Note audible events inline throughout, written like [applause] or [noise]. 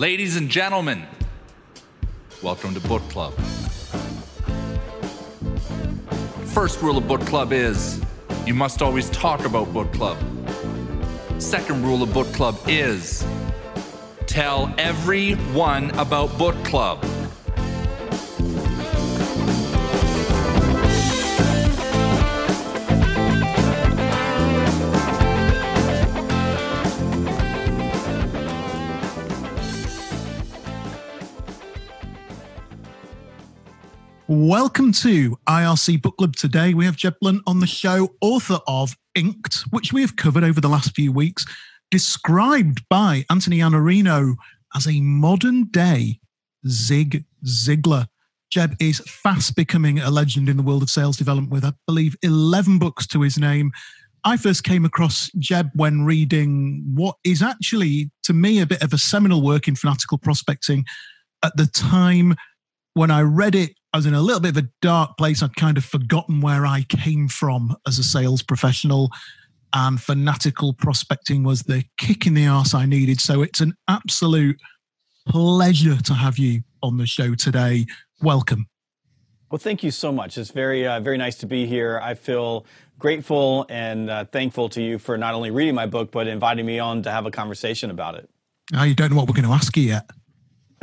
Ladies and gentlemen, welcome to Book Club. First rule of Book Club is you must always talk about Book Club. Second rule of Book Club is tell everyone about Book Club. Welcome to IRC Book Club. Today we have Jeb Blount on the show, author of Inked, which we have covered over the last few weeks, described by Anthony Iannarino as a modern day Zig Ziglar. Jeb is fast becoming a legend in the world of sales development with, I believe, 11 books to his name. I first came across Jeb when reading what is actually, to me, a bit of a seminal work in fanatical prospecting. At the time when I read it, I was in a little bit of a dark place. I'd kind of forgotten where I came from as a sales professional, and fanatical prospecting was the kick in the arse I needed. So it's an absolute pleasure to have you on the show today. Welcome. Well, thank you so much. It's very, uh, very nice to be here. I feel grateful and uh, thankful to you for not only reading my book, but inviting me on to have a conversation about it. Oh, you don't know what we're going to ask you yet.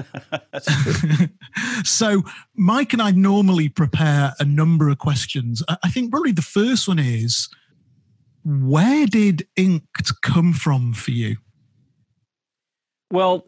[laughs] so, Mike and I normally prepare a number of questions. I think probably the first one is where did Inked come from for you? Well,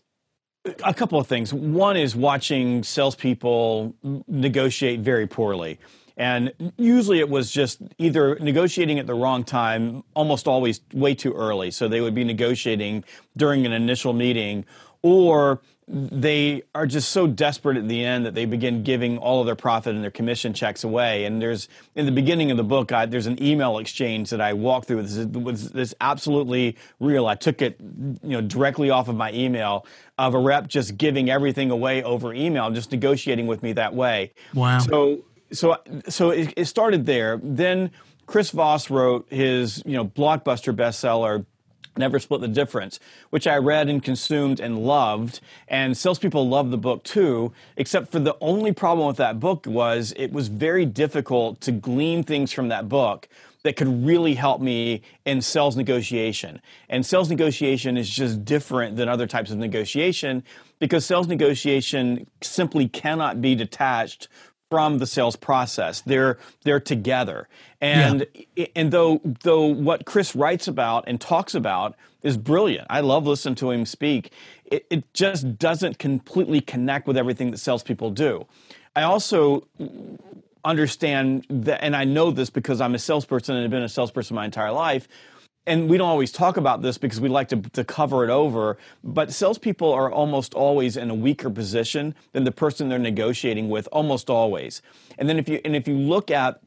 a couple of things. One is watching salespeople negotiate very poorly. And usually it was just either negotiating at the wrong time, almost always way too early. So they would be negotiating during an initial meeting, or they are just so desperate at the end that they begin giving all of their profit and their commission checks away. And there's in the beginning of the book, I, there's an email exchange that I walked through. This was this absolutely real. I took it, you know, directly off of my email of a rep just giving everything away over email, just negotiating with me that way. Wow. So so so it, it started there. Then Chris Voss wrote his you know blockbuster bestseller Never Split the Difference, which I read and consumed and loved. And salespeople loved the book too, except for the only problem with that book was it was very difficult to glean things from that book that could really help me in sales negotiation. And sales negotiation is just different than other types of negotiation because sales negotiation simply cannot be detached from the sales process. They're they're together. And yeah. and though though what Chris writes about and talks about is brilliant. I love listening to him speak. It, it just doesn't completely connect with everything that salespeople do. I also understand that, and I know this because I'm a salesperson and have been a salesperson my entire life and we don't always talk about this because we like to, to cover it over, but salespeople are almost always in a weaker position than the person they're negotiating with, almost always. And then if you and if you look at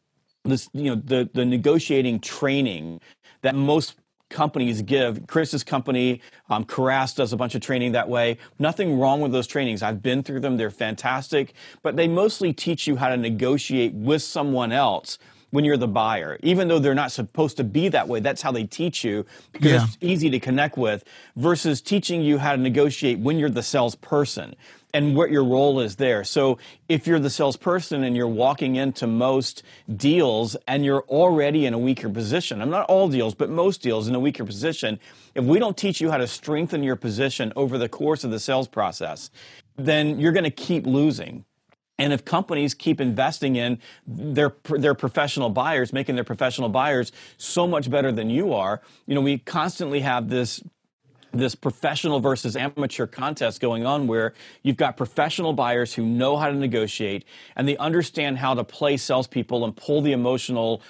this, you know, the the negotiating training that most companies give. Chris's company, um, Karrass, does a bunch of training that way. Nothing wrong with those trainings. I've been through them. They're fantastic. But they mostly teach you how to negotiate with someone else when you're the buyer, even though they're not supposed to be that way. That's how they teach you because yeah. it's easy to connect with versus teaching you how to negotiate when you're the salesperson and what your role is there. So if you're the salesperson and you're walking into most deals and you're already in a weaker position, I'm not all deals, but most deals in a weaker position, if we don't teach you how to strengthen your position over the course of the sales process, then you're going to keep losing and if companies keep investing in their their professional buyers, making their professional buyers so much better than you are, you know, we constantly have this this professional versus amateur contest going on where you've got professional buyers who know how to negotiate and they understand how to play salespeople and pull the emotional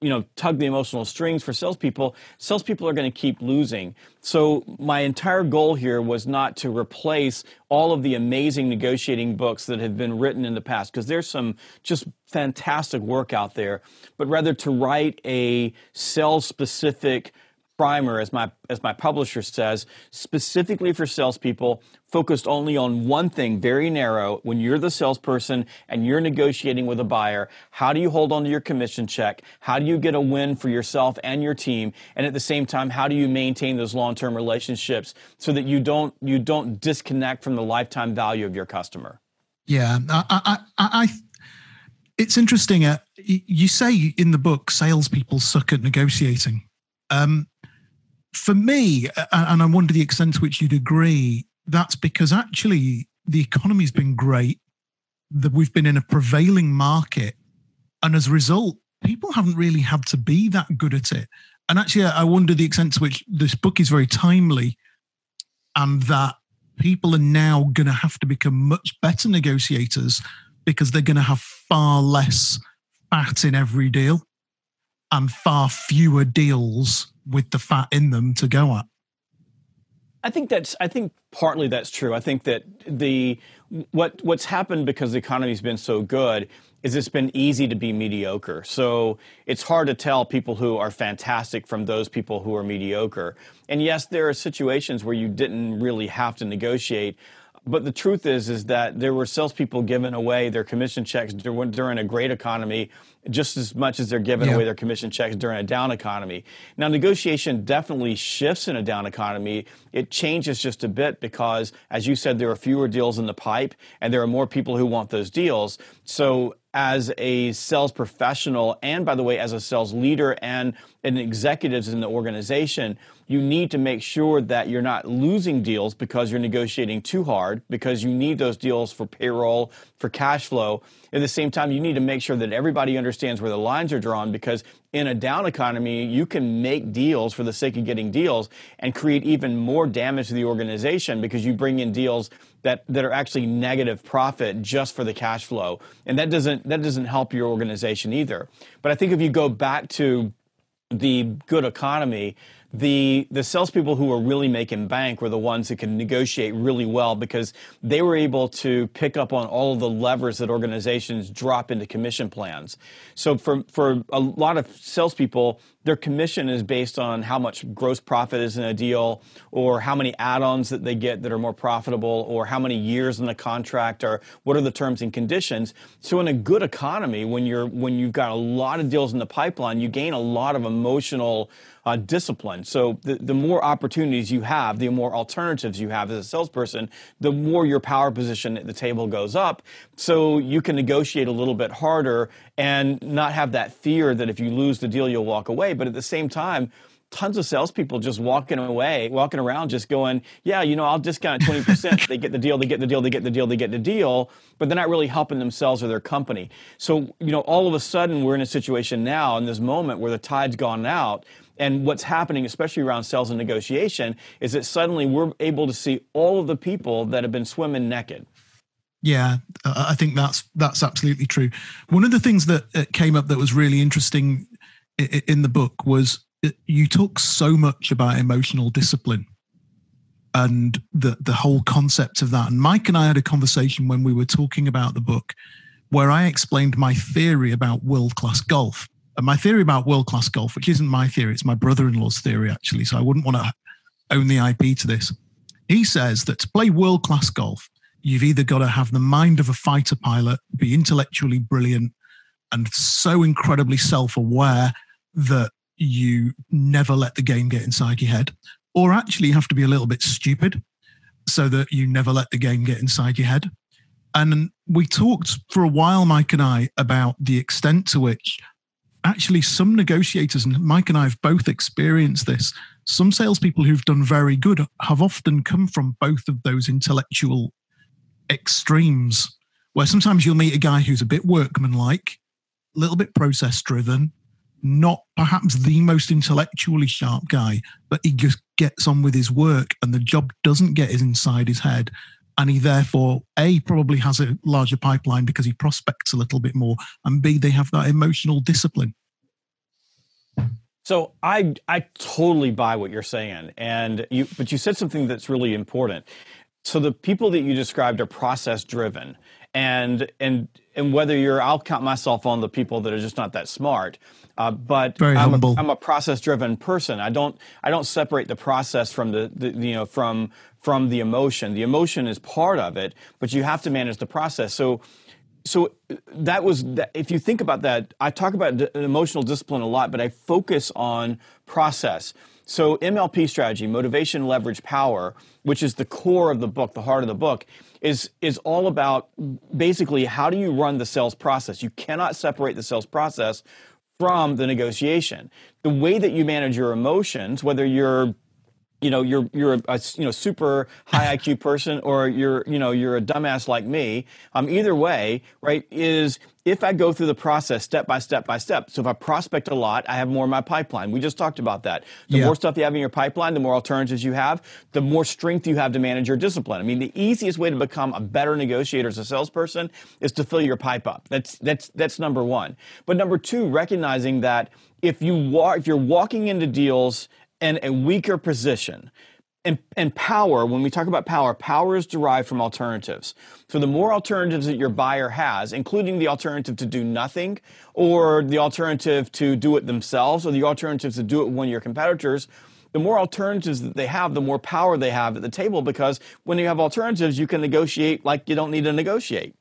you know, tug the emotional strings for salespeople, salespeople are going to keep losing. So my entire goal here was not to replace all of the amazing negotiating books that have been written in the past, because there's some just fantastic work out there, but rather to write a sales specific primer, as my as my publisher says, specifically for salespeople, focused only on one thing, very narrow. When you're the salesperson and you're negotiating with a buyer, how do you hold on to your commission check? How do you get a win for yourself and your team? And at the same time, how do you maintain those long-term relationships so that you don't you don't disconnect from the lifetime value of your customer? Yeah, I, I, I, it's interesting. Uh, you say in the book, salespeople suck at negotiating. Um, for me, and I wonder the extent to which you'd agree, that's because actually the economy's been great, that we've been in a prevailing market, and as a result, people haven't really had to be that good at it. And actually, I wonder the extent to which this book is very timely, and that people are now going to have to become much better negotiators because they're going to have far less fat in every deal and far fewer deals with the fat in them to go at. I think that's. I think partly that's true. I think that the what what's happened because the economy's been so good is it's been easy to be mediocre. So it's hard to tell people who are fantastic from those people who are mediocre. And yes, there are situations where you didn't really have to negotiate. But the truth is, is that there were salespeople giving away their commission checks during a great economy just as much as they're giving yeah. away their commission checks during a down economy. Now, negotiation definitely shifts in a down economy. It changes just a bit because, as you said, there are fewer deals in the pipe and there are more people who want those deals. So, as a sales professional, and by the way, as a sales leader and an executives in the organization, you need to make sure that you're not losing deals because you're negotiating too hard, because you need those deals for payroll, for cash flow. At the same time, you need to make sure that everybody understands where the lines are drawn because in a down economy, you can make deals for the sake of getting deals and create even more damage to the organization because you bring in deals that, that are actually negative profit just for the cash flow. And that doesn't that doesn't help your organization either. But I think if you go back to the good economy, the the salespeople who were really making bank were the ones who could negotiate really well because they were able to pick up on all of the levers that organizations drop into commission plans. So for for a lot of salespeople, their commission is based on how much gross profit is in a deal, or how many add-ons that they get that are more profitable, or how many years in the contract, or what are the terms and conditions. So in a good economy, when you're when you've got a lot of deals in the pipeline, you gain a lot of emotional uh, discipline. So the, the more opportunities you have, the more alternatives you have as a salesperson, the more your power position at the table goes up. So you can negotiate a little bit harder and not have that fear that if you lose the deal, you'll walk away. But at the same time, tons of salespeople just walking away, walking around, just going, "Yeah, you know, I'll discount twenty percent. they get the deal, they get the deal, they get the deal, they get the deal," but they're not really helping themselves or their company. So, you know, all of a sudden, we're in a situation now in this moment where the tide's gone out, and what's happening, especially around sales and negotiation, is that suddenly we're able to see all of the people that have been swimming naked. Yeah, I think that's that's absolutely true. One of the things that uh, came up that was really interesting in the book was you talk so much about emotional discipline and the the whole concept of that. And Mike and I had a conversation when we were talking about the book where I explained my theory about world class golf And my theory about world class golf, which isn't my theory, it's my brother in law's theory, actually. So I wouldn't want to own the IP to this. He says that to play world class golf, you've either got to have the mind of a fighter pilot, be intellectually brilliant, and so incredibly self aware that you never let the game get inside your head, or actually you have to be a little bit stupid so that you never let the game get inside your head. And we talked for a while, Mike and I, about the extent to which actually some negotiators, and Mike and I have both experienced this, some salespeople who've done very good have often come from both of those intellectual extremes, where sometimes you'll meet a guy who's a bit workmanlike, a little bit process driven, not perhaps the most intellectually sharp guy, but he just gets on with his work and the job doesn't get inside his head. And he therefore a probably has a larger pipeline because he prospects a little bit more and b they have that emotional discipline. So i i totally buy what you're saying and you but you said something that's really important so the people that you described are process driven and and and whether you're I'll count myself on the people that are just not that smart. Uh, but Very I'm, humble. A, I'm a process driven person. I don't I don't separate the process from the, the you know from from the emotion. The emotion is part of it, but you have to manage the process. So so that was if you think about that i talk about emotional discipline a lot but i focus on process so mlp strategy motivation leverage power which is the core of the book the heart of the book is is all about basically how do you run the sales process? You cannot separate the sales process from the negotiation. The way that you manage your emotions whether you're you know you're you're a, a, you know super high IQ [laughs] person or you're you know you're a dumbass like me. Um, either way, right? Is if I go through the process step by step by step. So if I prospect a lot, I have more in my pipeline. We just talked about that. The Yeah. more stuff you have in your pipeline, the more alternatives you have, the more strength you have to manage your discipline. I mean, the easiest way to become a better negotiator as a salesperson is to fill your pipe up. That's that's that's number one. But number two, recognizing that if you walk, if you're walking into deals in a weaker position. And, and power, when we talk about power, power is derived from alternatives. So the more alternatives that your buyer has, including the alternative to do nothing, or the alternative to do it themselves, or the alternatives to do it with one of your competitors, the more alternatives that they have, the more power they have at the table because when you have alternatives, you can negotiate like you don't need to negotiate.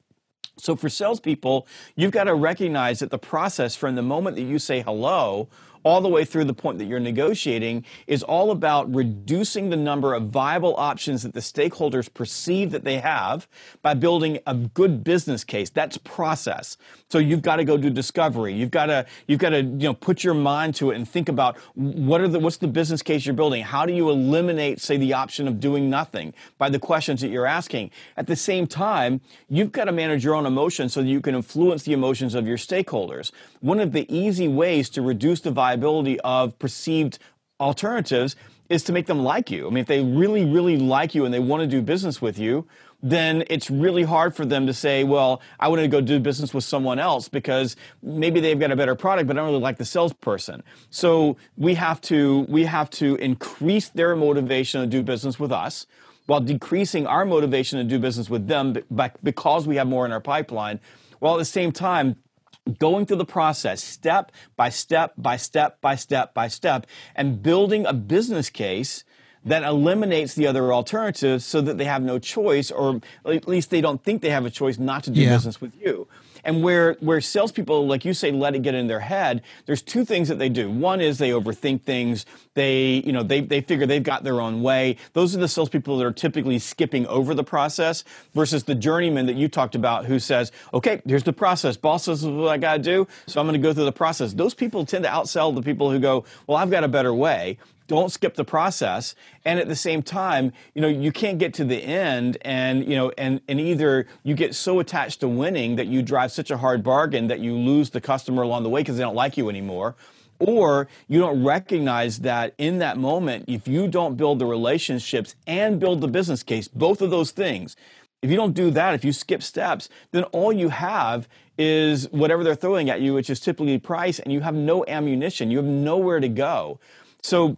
So for salespeople, you've got to recognize that the process from the moment that you say hello all the way through the point that you're negotiating is all about reducing the number of viable options that the stakeholders perceive that they have by building a good business case. That's process. So you've got to go do discovery. You've got to you've got to you know put your mind to it and think about what are the what's the business case you're building? How do you eliminate say the option of doing nothing by the questions that you're asking? At the same time, you've got to manage your own emotions so that you can influence the emotions of your stakeholders. One of the easy ways to reduce the viability of perceived alternatives is to make them like you. I mean, if they really, really like you and they want to do business with you, then it's really hard for them to say, well, I want to go do business with someone else because maybe they've got a better product, but I don't really like the salesperson. So we have to, we have to increase their motivation to do business with us while decreasing our motivation to do business with them because we have more in our pipeline, while at the same time going through the process step by step by step by step by step and building a business case that eliminates the other alternatives so that they have no choice or at least they don't think they have a choice not to do Yeah. business with you. And where where salespeople, like you say, let it get in their head, there's two things that they do. One is they overthink things. They, you know, they they figure they've got their own way. Those are the salespeople that are typically skipping over the process versus the journeyman that you talked about who says, okay, here's the process. Boss says what I gotta do, so I'm gonna go through the process. Those people tend to outsell the people who go, well, I've got a better way don't skip the process. And at the same time you know you can't get to the end and you know and and either you get so attached to winning that you drive such a hard bargain that you lose the customer along the way because they don't like you anymore or you don't recognize that in that moment if you don't build the relationships and build the business case both of those things if you don't do that if you skip steps then all you have is whatever they're throwing at you which is typically price and you have no ammunition. You have nowhere to go. So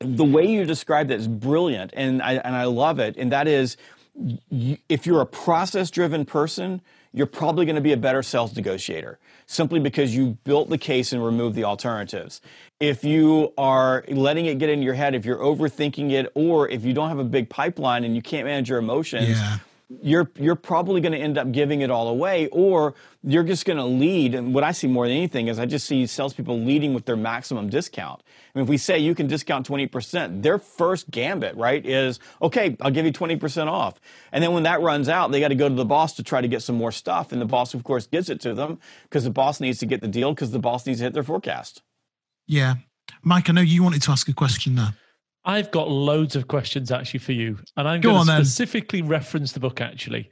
the way you described that is brilliant and I, and I love it. And that is, if you're a process driven person, you're probably going to be a better sales negotiator simply because you built the case and removed the alternatives. If you are letting it get in your head, if you're overthinking it, or if you don't have a big pipeline and you can't manage your emotions, Yeah. You're you're probably going to end up giving it all away, or you're just going to lead. And what I see more than anything is I just see salespeople leading with their maximum discount. I mean, if we say you can discount twenty percent, their first gambit, right, is okay, I'll give you twenty percent off. And then when that runs out, they got to go to the boss to try to get some more stuff, and the boss, of course, gives it to them because the boss needs to get the deal because the boss needs to hit their forecast. Yeah. Mike, I know you wanted to ask a question there. I've got loads of questions actually for you, and I'm Go going on to then. specifically reference the book actually.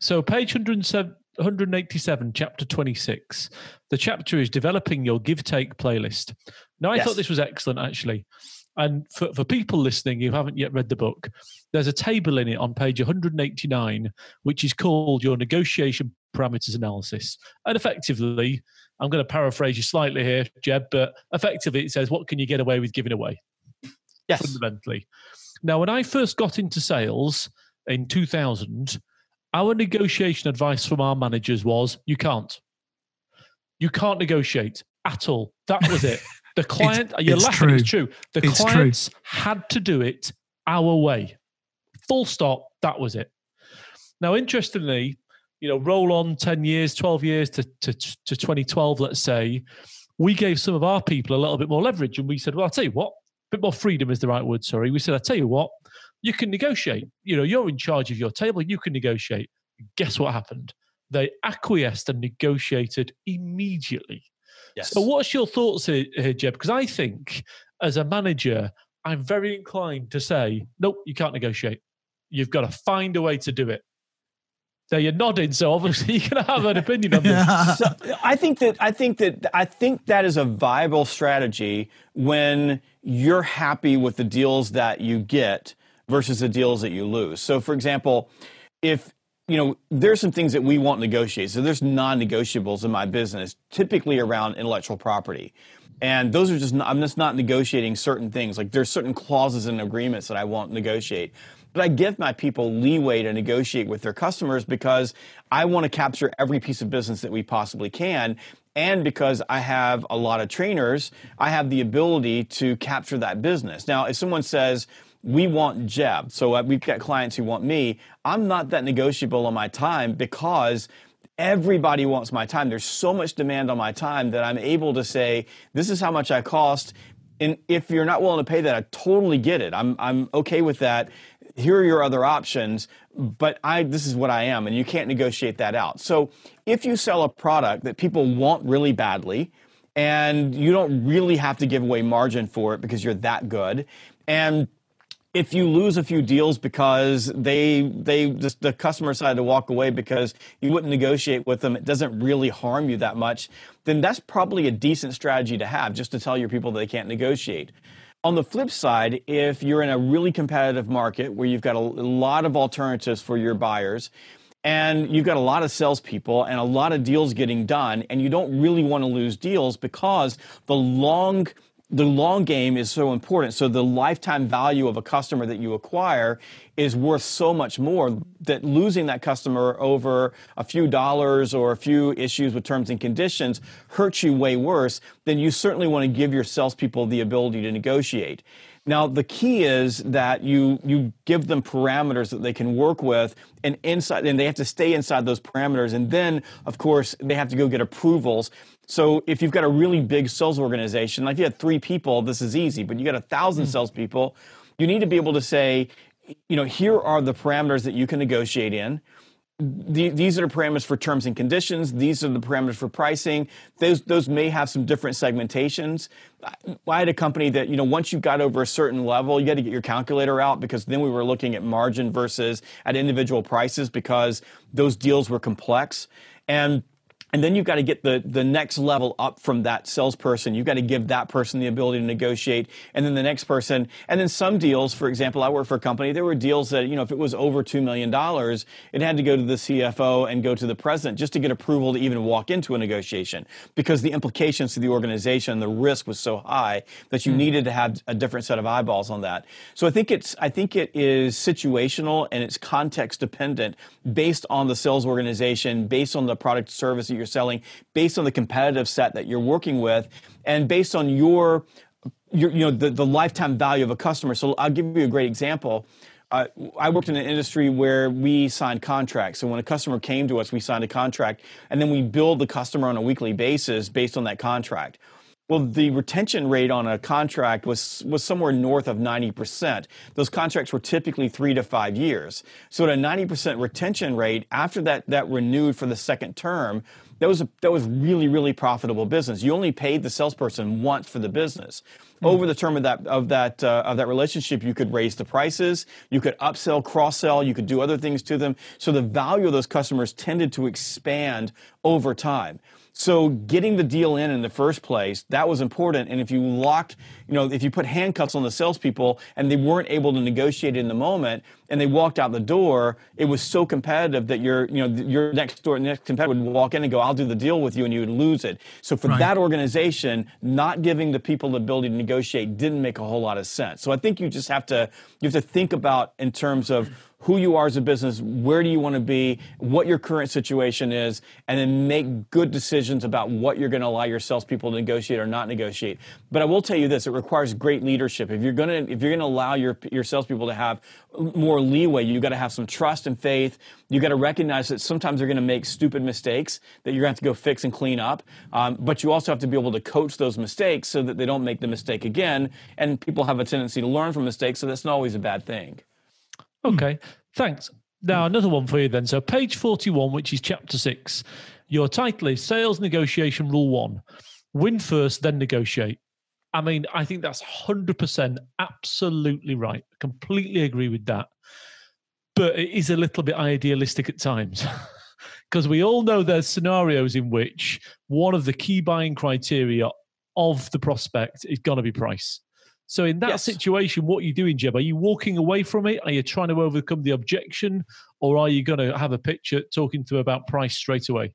So, page 187, chapter 26. The chapter is developing your give take playlist. Now, I Yes. thought this was excellent actually. And for, for people listening who haven't yet read the book, there's a table in it on page 189, which is called Your Negotiation Parameters Analysis. And effectively, I'm going to paraphrase you slightly here, Jeb, but effectively it says, What can you get away with giving away? Yes. fundamentally. Now, when I first got into sales in 2000, Our negotiation advice from our managers was you can't. You can't negotiate at all. That was it. [laughs] The client, It's- you're it's laughing, true. it's true. The It's true. clients had to do it our way. Full stop. That was it. Now, interestingly, you know, roll on 10 years, 12 years to, to, to 2012, let's say, we gave some of our people a little bit more leverage and we said, well, I'll tell you what, bit more freedom is the right word, sorry. We said, I'll tell you what, you can negotiate. You know, you're in charge of your table, you can negotiate. Guess what happened? They acquiesced and negotiated immediately. Yes. So, what's your thoughts here, here Jeb? Because I think as a manager, I'm very inclined to say, nope, you can't negotiate. You've got to find a way to do it. There, you're nodding, so obviously [laughs] you can have an opinion on this. [laughs] so I think that I think that I think that is a viable strategy when you're happy with the deals that you get versus the deals that you lose. So for example, if you know there's some things that we won't negotiate. So there's non-negotiables in my business, typically around intellectual property. And those are just not, I'm just not negotiating certain things. Like there's certain clauses in agreements that I won't negotiate. But I give my people leeway to negotiate with their customers because I want to capture every piece of business that we possibly can. And because I have a lot of trainers, I have the ability to capture that business. Now, if someone says, we want Jeb, so uh, we've got clients who want me, I'm not that negotiable on my time because everybody wants my time. There's so much demand on my time that I'm able to say, this is how much I cost. And if you're not willing to pay that, I totally get it. I'm, I'm okay with that. Here are your other options, but I, this is what I am, and you can't negotiate that out. So if you sell a product that people want really badly, and you don't really have to give away margin for it because you're that good, and if you lose a few deals because they they just the customer decided to walk away because you wouldn't negotiate with them, it doesn't really harm you that much, then that's probably a decent strategy to have just to tell your people that they can't negotiate. On the flip side, if you're in a really competitive market where you've got a lot of alternatives for your buyers, and you've got a lot of salespeople and a lot of deals getting done, and you don't really want to lose deals because the long the long game is so important. So the lifetime value of a customer that you acquire is worth so much more that losing that customer over a few dollars or a few issues with terms and conditions hurts you way worse than you certainly want to give your salespeople the ability to negotiate. Now the key is that you you give them parameters that they can work with and inside and they have to stay inside those parameters and then of course they have to go get approvals. So if you've got a really big sales organization, like if you had three people, this is easy, but you got a thousand mm. salespeople, you need to be able to say, you know, here are the parameters that you can negotiate in the, these are the parameters for terms and conditions. These are the parameters for pricing. Those those may have some different segmentations. I had a company that you know once you got over a certain level, you had to get your calculator out because then we were looking at margin versus at individual prices because those deals were complex and. And then you've got to get the, the next level up from that salesperson. You've got to give that person the ability to negotiate. And then the next person. And then some deals, for example, I work for a company, there were deals that, you know, if it was over $2 million, it had to go to the CFO and go to the president just to get approval to even walk into a negotiation because the implications to the organization, the risk was so high that you hmm. needed to have a different set of eyeballs on that. So I think it's, I think it is situational and it's context dependent based on the sales organization, based on the product service that you're selling, based on the competitive set that you're working with, and based on your, your you know, the, the lifetime value of a customer. So I'll give you a great example. Uh, I worked in an industry where we signed contracts. So when a customer came to us, we signed a contract, and then we billed the customer on a weekly basis based on that contract. Well, the retention rate on a contract was was somewhere north of 90%. Those contracts were typically 3 to 5 years. So at a 90% retention rate after that that renewed for the second term, that was a, that was really really profitable business. You only paid the salesperson once for the business. Over the term of that of that uh, of that relationship, you could raise the prices, you could upsell, cross sell, you could do other things to them. So the value of those customers tended to expand over time. So getting the deal in in the first place, that was important. And if you locked, you know, if you put handcuffs on the salespeople and they weren't able to negotiate in the moment and they walked out the door, it was so competitive that your, you know, your next door, next competitor would walk in and go, I'll do the deal with you and you would lose it. So for Right. that organization, not giving the people the ability to negotiate didn't make a whole lot of sense. So I think you just have to, you have to think about in terms of who you are as a business, where do you want to be, what your current situation is, and then make good decisions about what you're going to allow your salespeople to negotiate or not negotiate. But I will tell you this: it requires great leadership. If you're going to if you're going to allow your your salespeople to have more leeway, you've got to have some trust and faith. You've got to recognize that sometimes they're going to make stupid mistakes that you're going to have to go fix and clean up. Um, but you also have to be able to coach those mistakes so that they don't make the mistake again. And people have a tendency to learn from mistakes, so that's not always a bad thing. Hmm. Okay, thanks. Now, hmm. another one for you then. So, page 41, which is chapter six, your title is Sales Negotiation Rule One Win first, then negotiate. I mean, I think that's 100% absolutely right. Completely agree with that. But it is a little bit idealistic at times. [laughs] Because we all know there's scenarios in which one of the key buying criteria of the prospect is going to be price. So in that yes. situation, what are you doing, Jeb? Are you walking away from it? Are you trying to overcome the objection, or are you going to have a picture talking to them about price straight away?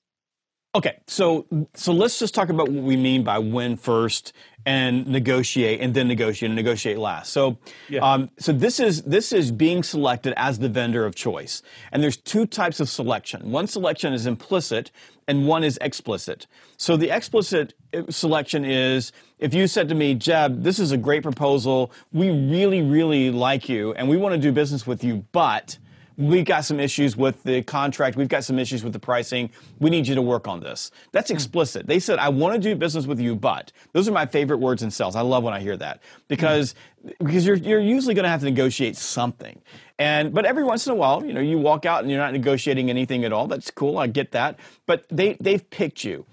Okay, so so let's just talk about what we mean by win first and negotiate, and then negotiate and negotiate last. So, yeah. um, so this is this is being selected as the vendor of choice, and there's two types of selection. One selection is implicit, and one is explicit. So the explicit uh, selection is if you said to me, Jeb, this is a great proposal, we really really like you, and we want to do business with you, but we've got some issues with the contract. We've got some issues with the pricing. We need you to work on this. That's hmm. explicit. They said, I want to do business with you, but those are my favorite words in sales. I love when I hear that because, because you're, you're usually going to have to negotiate something. And, but every once in a while, you know, you walk out and you're not negotiating anything at all. That's cool. I get that. But they, they've picked you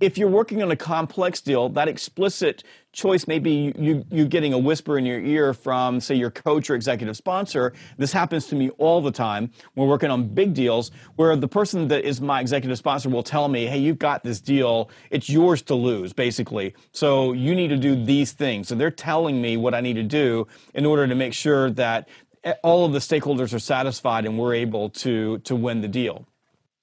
if you're working on a complex deal, that explicit choice may be you, you getting a whisper in your ear from, say, your coach or executive sponsor. This happens to me all the time. We're working on big deals where the person that is my executive sponsor will tell me, hey, you've got this deal. It's yours to lose, basically. So you need to do these things. So they're telling me what I need to do in order to make sure that all of the stakeholders are satisfied and we're able to, to win the deal.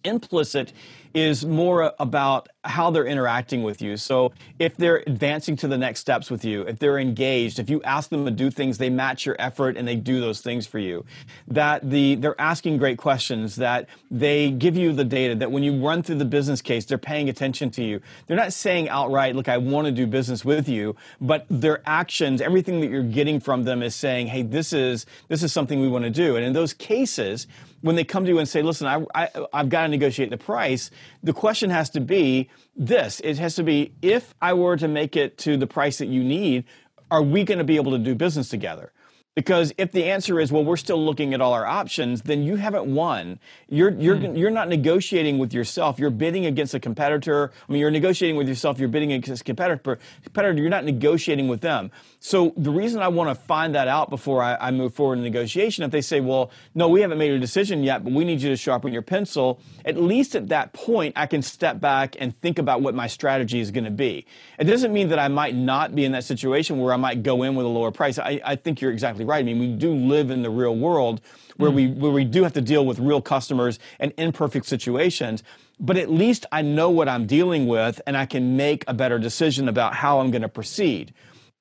Implicit is more about how they're interacting with you. So if they're advancing to the next steps with you, if they're engaged, if you ask them to do things, they match your effort and they do those things for you. That the they're asking great questions, that they give you the data, that when you run through the business case, they're paying attention to you. They're not saying outright, look, I want to do business with you, but their actions, everything that you're getting from them is saying, hey, this is this is something we want to do. And in those cases, when they come to you and say, listen, I, I, I've got to negotiate the price, the question has to be this. It has to be, if I were to make it to the price that you need, are we going to be able to do business together? Because if the answer is, well, we're still looking at all our options, then you haven't won. You're, you're, hmm. you're not negotiating with yourself. You're bidding against a competitor. I mean, you're negotiating with yourself. You're bidding against a competitor. competitor you're not negotiating with them. So the reason I want to find that out before I, I move forward in negotiation, if they say, well, no, we haven't made a decision yet, but we need you to sharpen your pencil, at least at that point, I can step back and think about what my strategy is going to be. It doesn't mean that I might not be in that situation where I might go in with a lower price. I, I think you're exactly right. I mean, we do live in the real world where mm. we where we do have to deal with real customers and imperfect situations. But at least I know what I'm dealing with, and I can make a better decision about how I'm going to proceed.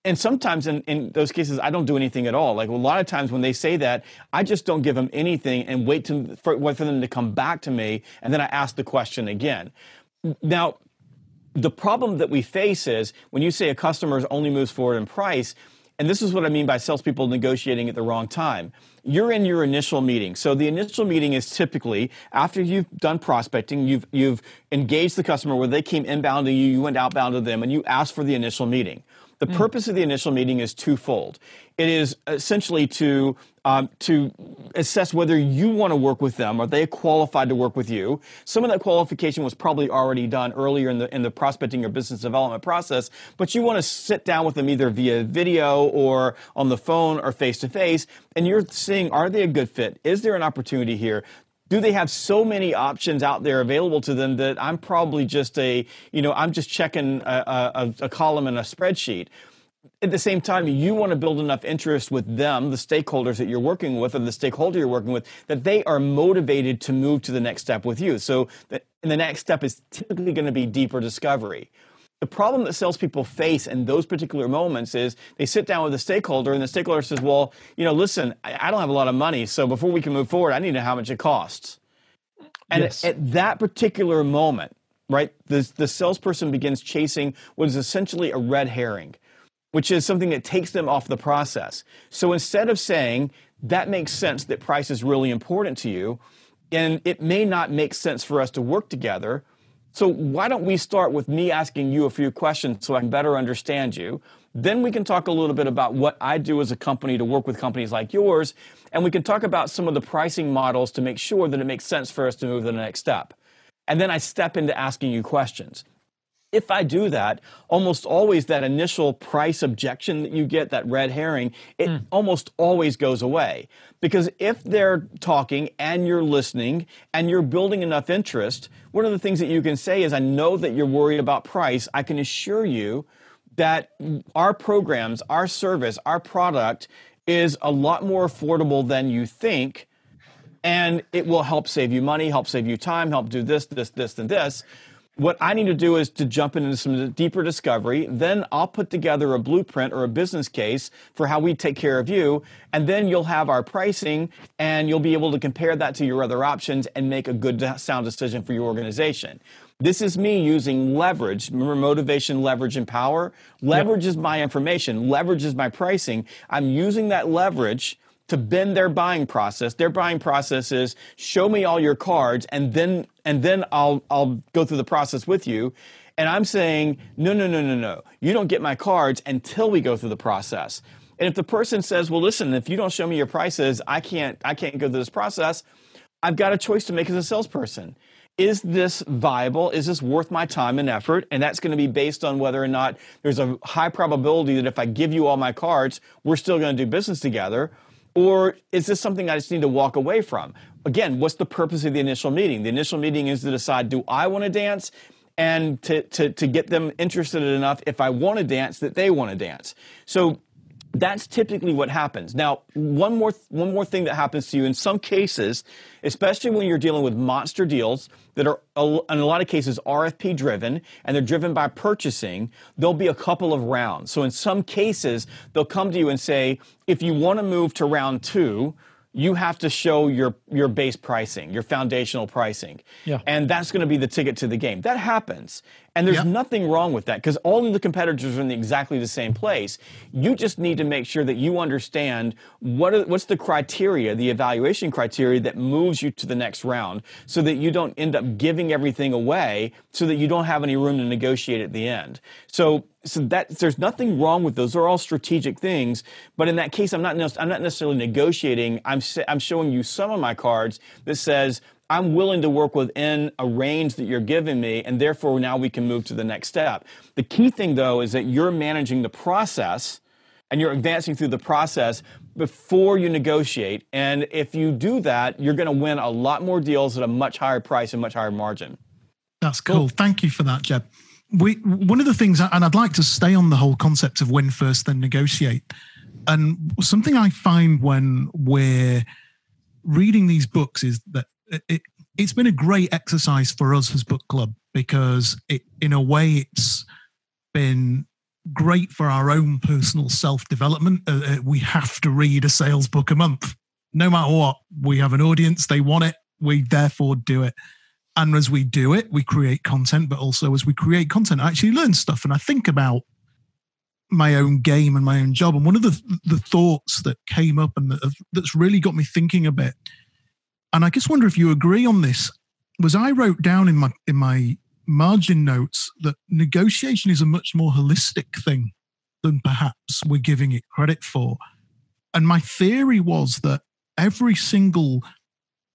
And sometimes in, in those cases, I don't do anything at all. Like a lot of times when they say that, I just don't give them anything and wait to, for, wait for them to come back to me, and then I ask the question again. Now, the problem that we face is when you say a customer only moves forward in price, and this is what I mean by salespeople negotiating at the wrong time. You're in your initial meeting. So the initial meeting is typically after you've done prospecting, you've, you've engaged the customer where they came inbound to you, you went outbound to them, and you asked for the initial meeting. The mm. purpose of the initial meeting is twofold. It is essentially to um, to assess whether you want to work with them. Are they qualified to work with you? Some of that qualification was probably already done earlier in the in the prospecting or business development process, but you want to sit down with them either via video or on the phone or face to face, and you're seeing are they a good fit? Is there an opportunity here? do they have so many options out there available to them that I'm probably just a, you know, I'm just checking a, a, a, column in a spreadsheet. At the same time, you want to build enough interest with them, the stakeholders that you're working with, or the stakeholder you're working with, that they are motivated to move to the next step with you. So, the, the next step is typically going to be deeper discovery. The problem that salespeople face in those particular moments is they sit down with a stakeholder and the stakeholder says, well, you know, listen, I don't have a lot of money. So before we can move forward, I need to know how much it costs. And yes. at, at that particular moment, right, the, the salesperson begins chasing what is essentially a red herring, which is something that takes them off the process. So instead of saying, that makes sense that price is really important to you, and it may not make sense for us to work together, so why don't we start with me asking you a few questions so I can better understand you? Then we can talk a little bit about what I do as a company to work with companies like yours, and we can talk about some of the pricing models to make sure that it makes sense for us to move to the next step. And then I step into asking you questions if I do that, almost always that initial price objection that you get, that red herring, it mm. almost always goes away. Because if they're talking and you're listening and you're building enough interest, one of the things that you can say is, I know that you're worried about price. I can assure you that our programs, our service, our product is a lot more affordable than you think. And it will help save you money, help save you time, help do this, this, this, and this what I need to do is to jump into some deeper discovery. Then I'll put together a blueprint or a business case for how we take care of you. And then you'll have our pricing and you'll be able to compare that to your other options and make a good, sound decision for your organization. This is me using leverage. Remember motivation, leverage, and power? Leverage yep. is my information. Leverage is my pricing. I'm using that leverage to bend their buying process. Their buying process is show me all your cards and then and then I'll I'll go through the process with you. And I'm saying, no, no, no, no, no. You don't get my cards until we go through the process. And if the person says, well, listen, if you don't show me your prices, I can't I can't go through this process, I've got a choice to make as a salesperson. Is this viable? Is this worth my time and effort? And that's going to be based on whether or not there's a high probability that if I give you all my cards, we're still going to do business together or is this something I just need to walk away from? Again, what's the purpose of the initial meeting? The initial meeting is to decide do I want to dance? And to, to, to get them interested enough if I want to dance that they want to dance. So that's typically what happens. Now, one more one more thing that happens to you in some cases, especially when you're dealing with monster deals that are in a lot of cases RFP driven and they're driven by purchasing, there'll be a couple of rounds. So in some cases, they'll come to you and say, if you want to move to round 2, you have to show your your base pricing, your foundational pricing. Yeah. And that's going to be the ticket to the game. That happens. And there's yep. nothing wrong with that because all of the competitors are in exactly the same place. You just need to make sure that you understand what are, what's the criteria, the evaluation criteria that moves you to the next round so that you don't end up giving everything away so that you don't have any room to negotiate at the end. So so that there's nothing wrong with those. They're all strategic things. But in that case, I'm not I'm not necessarily negotiating. I'm I'm showing you some of my cards that says I'm willing to work within a range that you're giving me, and therefore now we can move to the next step. The key thing, though, is that you're managing the process and you're advancing through the process before you negotiate. And if you do that, you're going to win a lot more deals at a much higher price and much higher margin. That's cool. cool. Thank you for that, Jeb. We one of the things, and I'd like to stay on the whole concept of win first, then negotiate. And something I find when we're reading these books is that it, has been a great exercise for us as book club because it, in a way, it's been great for our own personal self development. Uh, uh, we have to read a sales book a month, no matter what. We have an audience; they want it. We therefore do it. And as we do it, we create content, but also as we create content, I actually learn stuff and I think about my own game and my own job. And one of the the thoughts that came up and that, that's really got me thinking a bit and I just wonder if you agree on this. Was I wrote down in my in my margin notes that negotiation is a much more holistic thing than perhaps we're giving it credit for. And my theory was that every single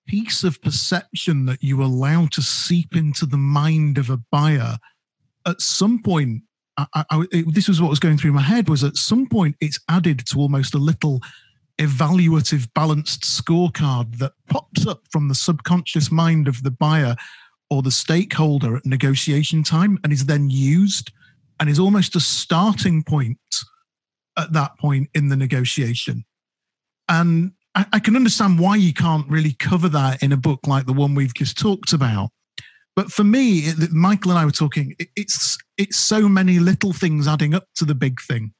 piece of perception that you allow to seep into the mind of a buyer, at some point, I, I, it, this was what was going through my head was at some point it's added to almost a little evaluative balanced scorecard that pops up from the subconscious mind of the buyer or the stakeholder at negotiation time and is then used and is almost a starting point at that point in the negotiation. And I, I, can understand why you can't really cover that in a book like the one we've just talked about. But for me, Michael and I were talking. It, it's it's so many little things adding up to the big thing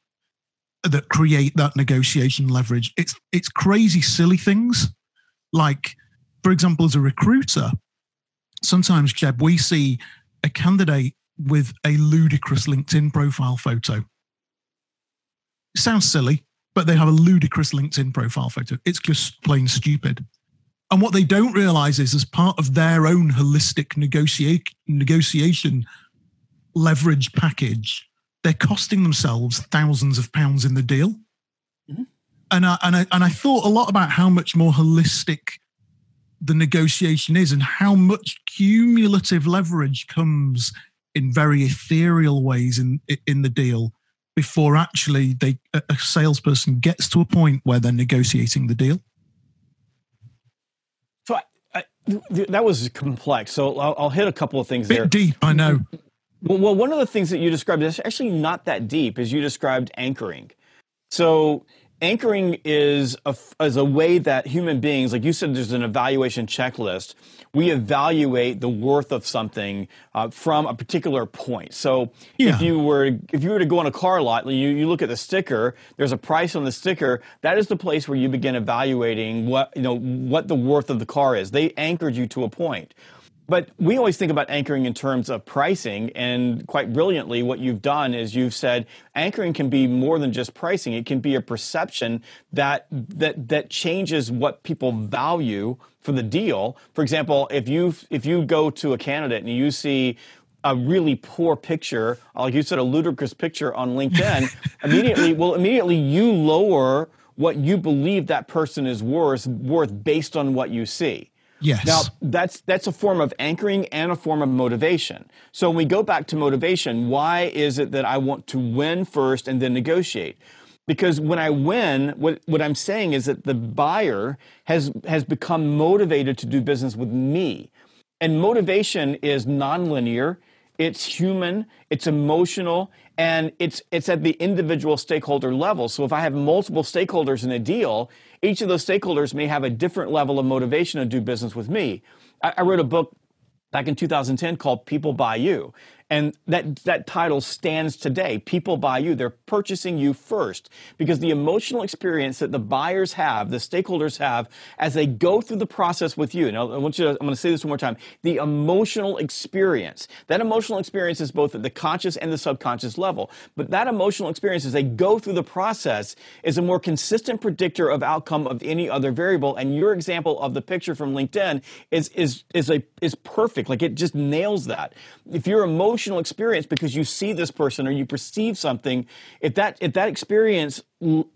that create that negotiation leverage. It's it's crazy silly things. Like, for example, as a recruiter, sometimes Jeb, we see a candidate with a ludicrous LinkedIn profile photo. Sounds silly, but they have a ludicrous LinkedIn profile photo. It's just plain stupid. And what they don't realize is, as part of their own holistic negotiate, negotiation leverage package, they're costing themselves thousands of pounds in the deal. Mm-hmm. And I, and I and I thought a lot about how much more holistic the negotiation is and how much cumulative leverage comes in very ethereal ways in in the deal before actually they a salesperson gets to a point where they're negotiating the deal. So I, I, that was complex. So I'll, I'll, hit a couple of things Bit there. Deep, I know. Well, well, one of the things that you described is actually not that deep, is you described anchoring. So anchoring is a, is a way that human beings, like you said, there's an evaluation checklist. We evaluate the worth of something uh, from a particular point. So yeah. if you were if you were to go on a car lot, you, you look at the sticker. There's a price on the sticker. That is the place where you begin evaluating what you know what the worth of the car is. They anchored you to a point. But we always think about anchoring in terms of pricing, and quite brilliantly, what you've done is you've said anchoring can be more than just pricing. It can be a perception that that that changes what people value for the deal. For example, if you if you go to a candidate and you see a really poor picture, like you said, a ludicrous picture on LinkedIn, [laughs] immediately, well, immediately you lower what you believe that person is worth worth based on what you see. Yes. Now that's that's a form of anchoring and a form of motivation. So when we go back to motivation, why is it that I want to win first and then negotiate? Because when I win, what, what I'm saying is that the buyer has has become motivated to do business with me. And motivation is nonlinear, it's human, it's emotional, and it's it's at the individual stakeholder level. So if I have multiple stakeholders in a deal, each of those stakeholders may have a different level of motivation to do business with me. I, I wrote a book back in 2010 called People Buy You. And that, that title stands today. People buy you. They're purchasing you first because the emotional experience that the buyers have, the stakeholders have, as they go through the process with you. Now, I want you to, I'm going to say this one more time. The emotional experience. That emotional experience is both at the conscious and the subconscious level. But that emotional experience as they go through the process is a more consistent predictor of outcome of any other variable. And your example of the picture from LinkedIn is, is, is a, is perfect. Like it just nails that. If your emotional experience because you see this person or you perceive something, if that if that experience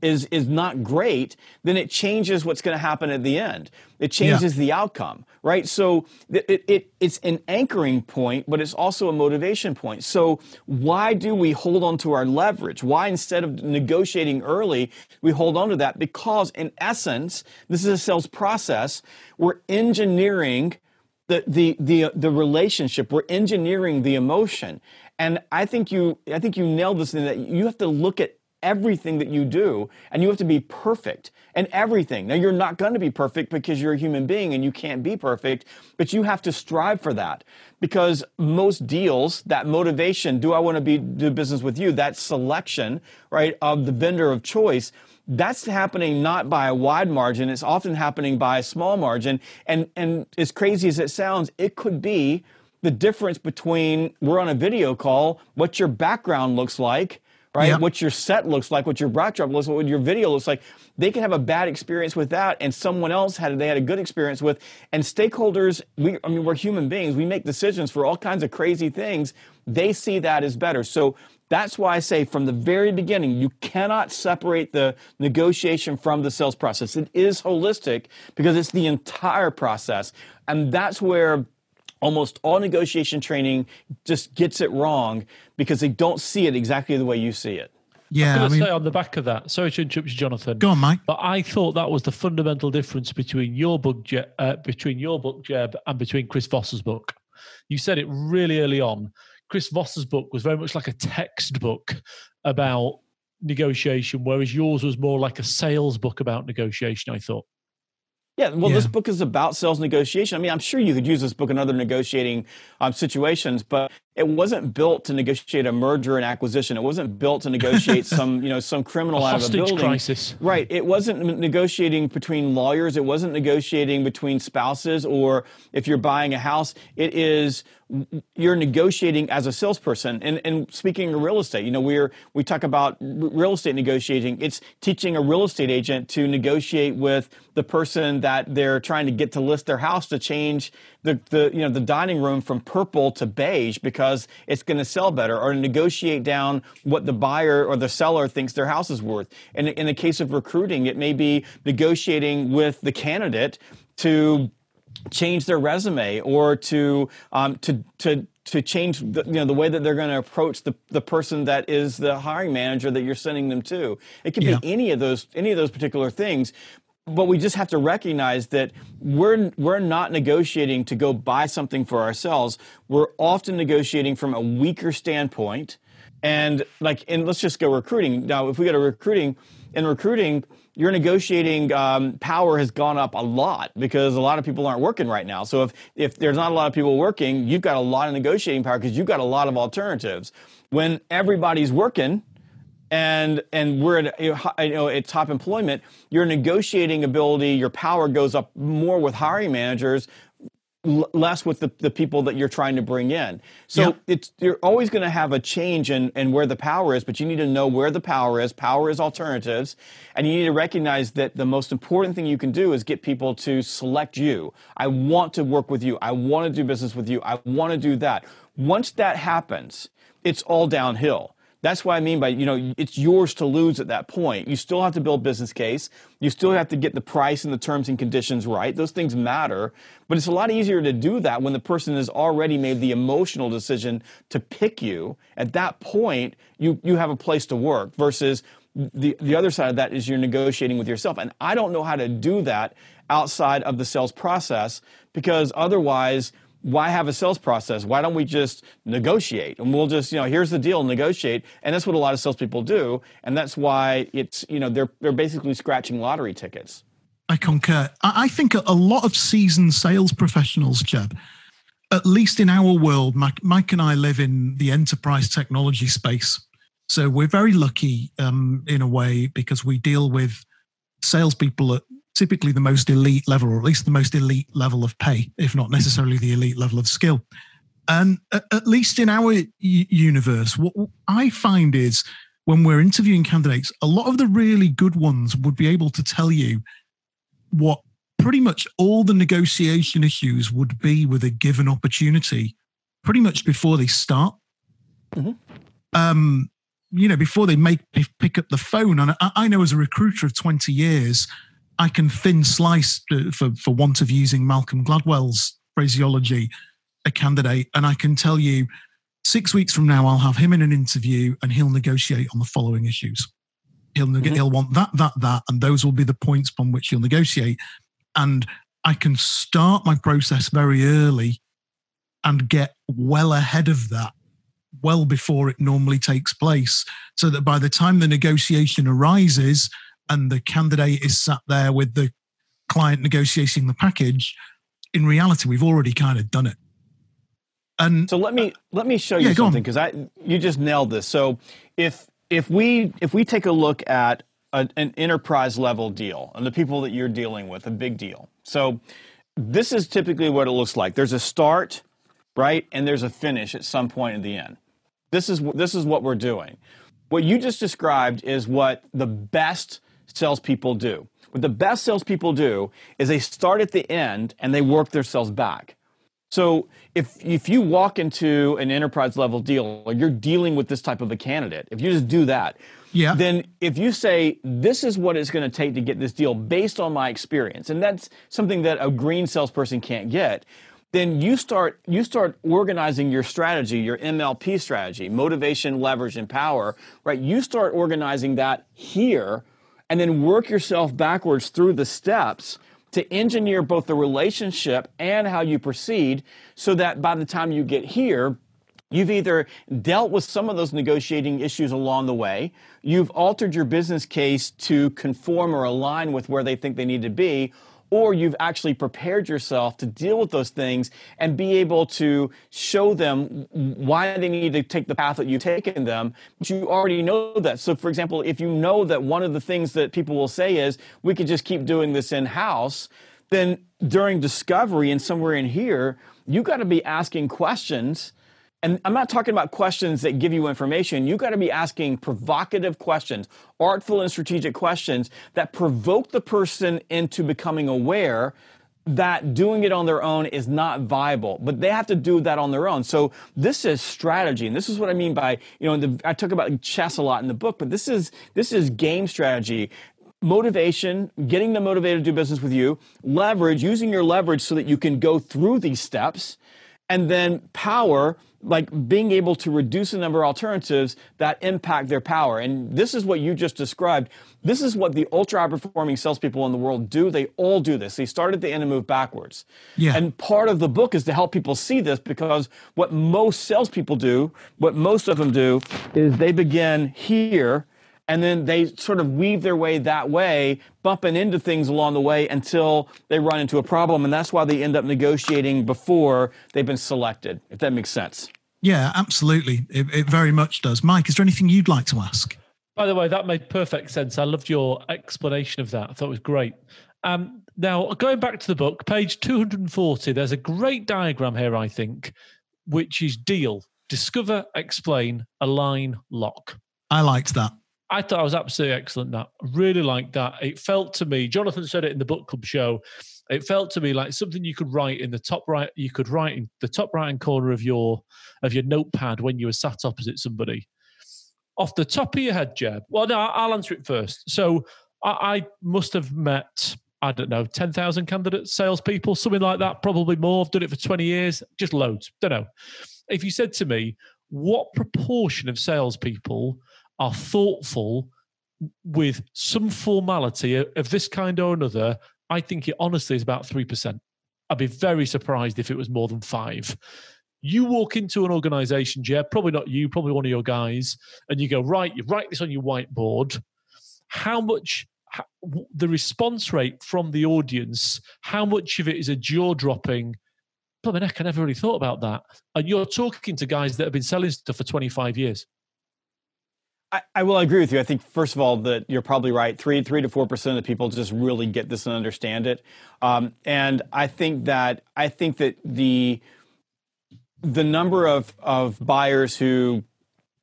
is is not great, then it changes what's going to happen at the end. It changes yeah. the outcome, right? So it, it it's an anchoring point, but it's also a motivation point. So why do we hold on to our leverage? Why instead of negotiating early, we hold on to that? Because in essence, this is a sales process. We're engineering the, the, the, the relationship. We're engineering the emotion. And I think you, I think you nailed this in that you have to look at everything that you do and you have to be perfect and everything. Now you're not going to be perfect because you're a human being and you can't be perfect, but you have to strive for that because most deals, that motivation, do I want to be do business with you? That selection, right, of the vendor of choice that's happening not by a wide margin. It's often happening by a small margin. And, and as crazy as it sounds, it could be the difference between we're on a video call, what your background looks like, right? Yep. What your set looks like, what your backdrop looks like, what your video looks like. They can have a bad experience with that, and someone else had they had a good experience with. And stakeholders, we I mean, we're human beings. We make decisions for all kinds of crazy things. They see that as better. So that's why I say from the very beginning, you cannot separate the negotiation from the sales process. It is holistic because it's the entire process. And that's where almost all negotiation training just gets it wrong because they don't see it exactly the way you see it. Yeah, I, I mean, say on the back of that. Sorry to interrupt you, Jonathan. Go on, Mike. But I thought that was the fundamental difference between your book, Je- uh, between your book, Jeb, and between Chris Voss's book. You said it really early on Chris Voss's book was very much like a textbook about negotiation, whereas yours was more like a sales book about negotiation, I thought. Yeah, well, yeah. this book is about sales negotiation. I mean, I'm sure you could use this book in other negotiating um, situations, but it wasn't built to negotiate a merger and acquisition. It wasn't built to negotiate [laughs] some, you know, some criminal a out of a building. crisis. Right. It wasn't negotiating between lawyers. It wasn't negotiating between spouses or if you're buying a house. It is you're negotiating as a salesperson. And, and speaking of real estate, you know, we're we talk about real estate negotiating. It's teaching a real estate agent to negotiate with the person that they're trying to get to list their house to change the, the you know the dining room from purple to beige because it's going to sell better, or negotiate down what the buyer or the seller thinks their house is worth. And in the case of recruiting, it may be negotiating with the candidate to change their resume or to um, to to to change the, you know the way that they're going to approach the, the person that is the hiring manager that you're sending them to. It could yeah. be any of those any of those particular things. But we just have to recognize that we're we're not negotiating to go buy something for ourselves. We're often negotiating from a weaker standpoint. And like and let's just go recruiting. Now if we go to recruiting, in recruiting, your negotiating um, power has gone up a lot because a lot of people aren't working right now. So if if there's not a lot of people working, you've got a lot of negotiating power because you've got a lot of alternatives. When everybody's working, and and we're at you know at top employment, your negotiating ability, your power goes up more with hiring managers less with the, the people that you're trying to bring in. So yep. it's you're always going to have a change in, in where the power is, but you need to know where the power is. Power is alternatives, and you need to recognize that the most important thing you can do is get people to select you. I want to work with you. I want to do business with you. I want to do that. Once that happens, it's all downhill. That's what I mean by, you know, it's yours to lose at that point. You still have to build business case. You still have to get the price and the terms and conditions right. Those things matter. But it's a lot easier to do that when the person has already made the emotional decision to pick you. At that point, you, you have a place to work versus the, the other side of that is you're negotiating with yourself. And I don't know how to do that outside of the sales process because otherwise – why have a sales process? Why don't we just negotiate? And we'll just, you know, here's the deal, negotiate. And that's what a lot of salespeople do. And that's why it's, you know, they're they're basically scratching lottery tickets. I concur. I think a lot of seasoned sales professionals, Jeb, at least in our world, Mike, Mike and I live in the enterprise technology space. So we're very lucky um, in a way because we deal with salespeople at typically the most elite level, or at least the most elite level of pay, if not necessarily the elite level of skill. And at least in our universe, what I find is when we're interviewing candidates, a lot of the really good ones would be able to tell you what pretty much all the negotiation issues would be with a given opportunity pretty much before they start. Mm-hmm. Um, you know, before they make pick up the phone. And I, I know as a recruiter of 20 years, I can thin slice, uh, for, for want of using Malcolm Gladwell's phraseology, a candidate, and I can tell you six weeks from now, I'll have him in an interview and he'll negotiate on the following issues. He'll, neg- mm-hmm. he'll want that, that, that, and those will be the points upon which he'll negotiate. And I can start my process very early and get well ahead of that, well before it normally takes place, so that by the time the negotiation arises, and the candidate is sat there with the client negotiating the package, in reality, we've already kind of done it. And so let me let me show you yeah, something because I you just nailed this. So if if we if we take a look at a, an enterprise level deal and the people that you're dealing with, a big deal. So this is typically what it looks like. There's a start, right, and there's a finish at some point at the end. This is this is what we're doing. What you just described is what the best salespeople do. What the best salespeople do is they start at the end and they work themselves back. So if if you walk into an enterprise level deal or you're dealing with this type of a candidate, if you just do that, yeah. then if you say this is what it's going to take to get this deal based on my experience, and that's something that a green salesperson can't get, then you start you start organizing your strategy, your MLP strategy, motivation, leverage, and power, right? You start organizing that here and then work yourself backwards through the steps to engineer both the relationship and how you proceed so that by the time you get here, You've either dealt with some of those negotiating issues along the way, you've altered your business case to conform or align with where they think they need to be, or you've actually prepared yourself to deal with those things and be able to show them why they need to take the path that you've taken them. But you already know that. So, for example, if you know that one of the things that people will say is, we could just keep doing this in house, then during discovery and somewhere in here, you got to be asking questions and I'm not talking about questions that give you information. You got to be asking provocative questions, artful and strategic questions that provoke the person into becoming aware that doing it on their own is not viable, but they have to do that on their own. So this is strategy, and this is what I mean by you know the, I talk about chess a lot in the book, but this is this is game strategy motivation, getting them motivated to do business with you, leverage, using your leverage so that you can go through these steps, and then power, like being able to reduce the number of alternatives that impact their power. And this is what you just described. This is what the ultra high performing salespeople in the world do. They all do this. They start at the end and move backwards. Yeah. And part of the book is to help people see this because what most salespeople do, what most of them do, is they begin here and then they sort of weave their way that way, bumping into things along the way until they run into a problem. And that's why they end up negotiating before they've been selected, if that makes sense. Yeah, absolutely. It, it very much does. Mike, is there anything you'd like to ask? By the way, that made perfect sense. I loved your explanation of that. I thought it was great. Um, now, going back to the book, page 240, there's a great diagram here, I think, which is deal, discover, explain, align, lock. I liked that. I thought I was absolutely excellent. That really liked that. It felt to me. Jonathan said it in the book club show. It felt to me like something you could write in the top right. You could write in the top right hand corner of your of your notepad when you were sat opposite somebody. Off the top of your head, Jeb. Well, no, I'll answer it first. So I, I must have met I don't know, 10,000 candidates, salespeople, something like that, probably more. I've done it for 20 years, just loads. Don't know. If you said to me, what proportion of salespeople are thoughtful with some formality of this kind or another, I think it honestly is about 3%. I'd be very surprised if it was more than five. You walk into an organization, Jeb, probably not you, probably one of your guys, and you go, right, you write this on your whiteboard. How much the response rate from the audience, how much of it is a jaw dropping? But heck, I never really thought about that. And you're talking to guys that have been selling stuff for 25 years. I, will agree with you. I think first of all that you're probably right. Three, three to four percent of the people just really get this and understand it. Um, and I think that I think that the the number of of buyers who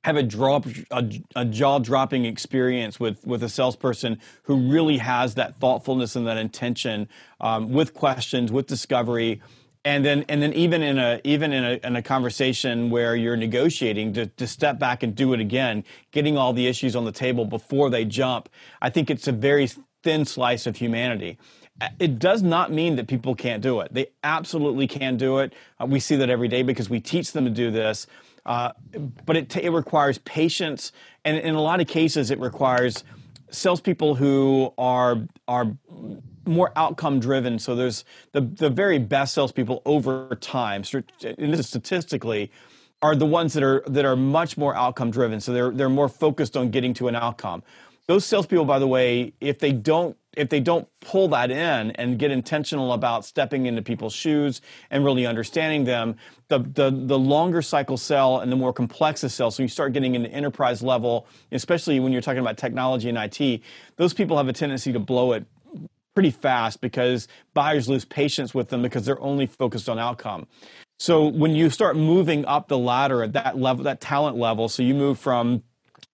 have a drop a, a jaw dropping experience with with a salesperson who really has that thoughtfulness and that intention um, with questions, with discovery and then and then even in a even in a, in a conversation where you're negotiating to, to step back and do it again getting all the issues on the table before they jump i think it's a very thin slice of humanity. It does not mean that people can't do it. They absolutely can do it. Uh, we see that every day because we teach them to do this. Uh, but it, t- it requires patience. And in a lot of cases it requires salespeople who are are more outcome driven. So there's the the very best salespeople over time, and this is statistically, are the ones that are that are much more outcome driven. So they're they're more focused on getting to an outcome. Those salespeople, by the way, if they don't if they don't pull that in and get intentional about stepping into people's shoes and really understanding them, the, the, the longer cycle sell and the more complex the sell, so you start getting into enterprise level, especially when you're talking about technology and IT, those people have a tendency to blow it pretty fast because buyers lose patience with them because they're only focused on outcome. So when you start moving up the ladder at that level, that talent level, so you move from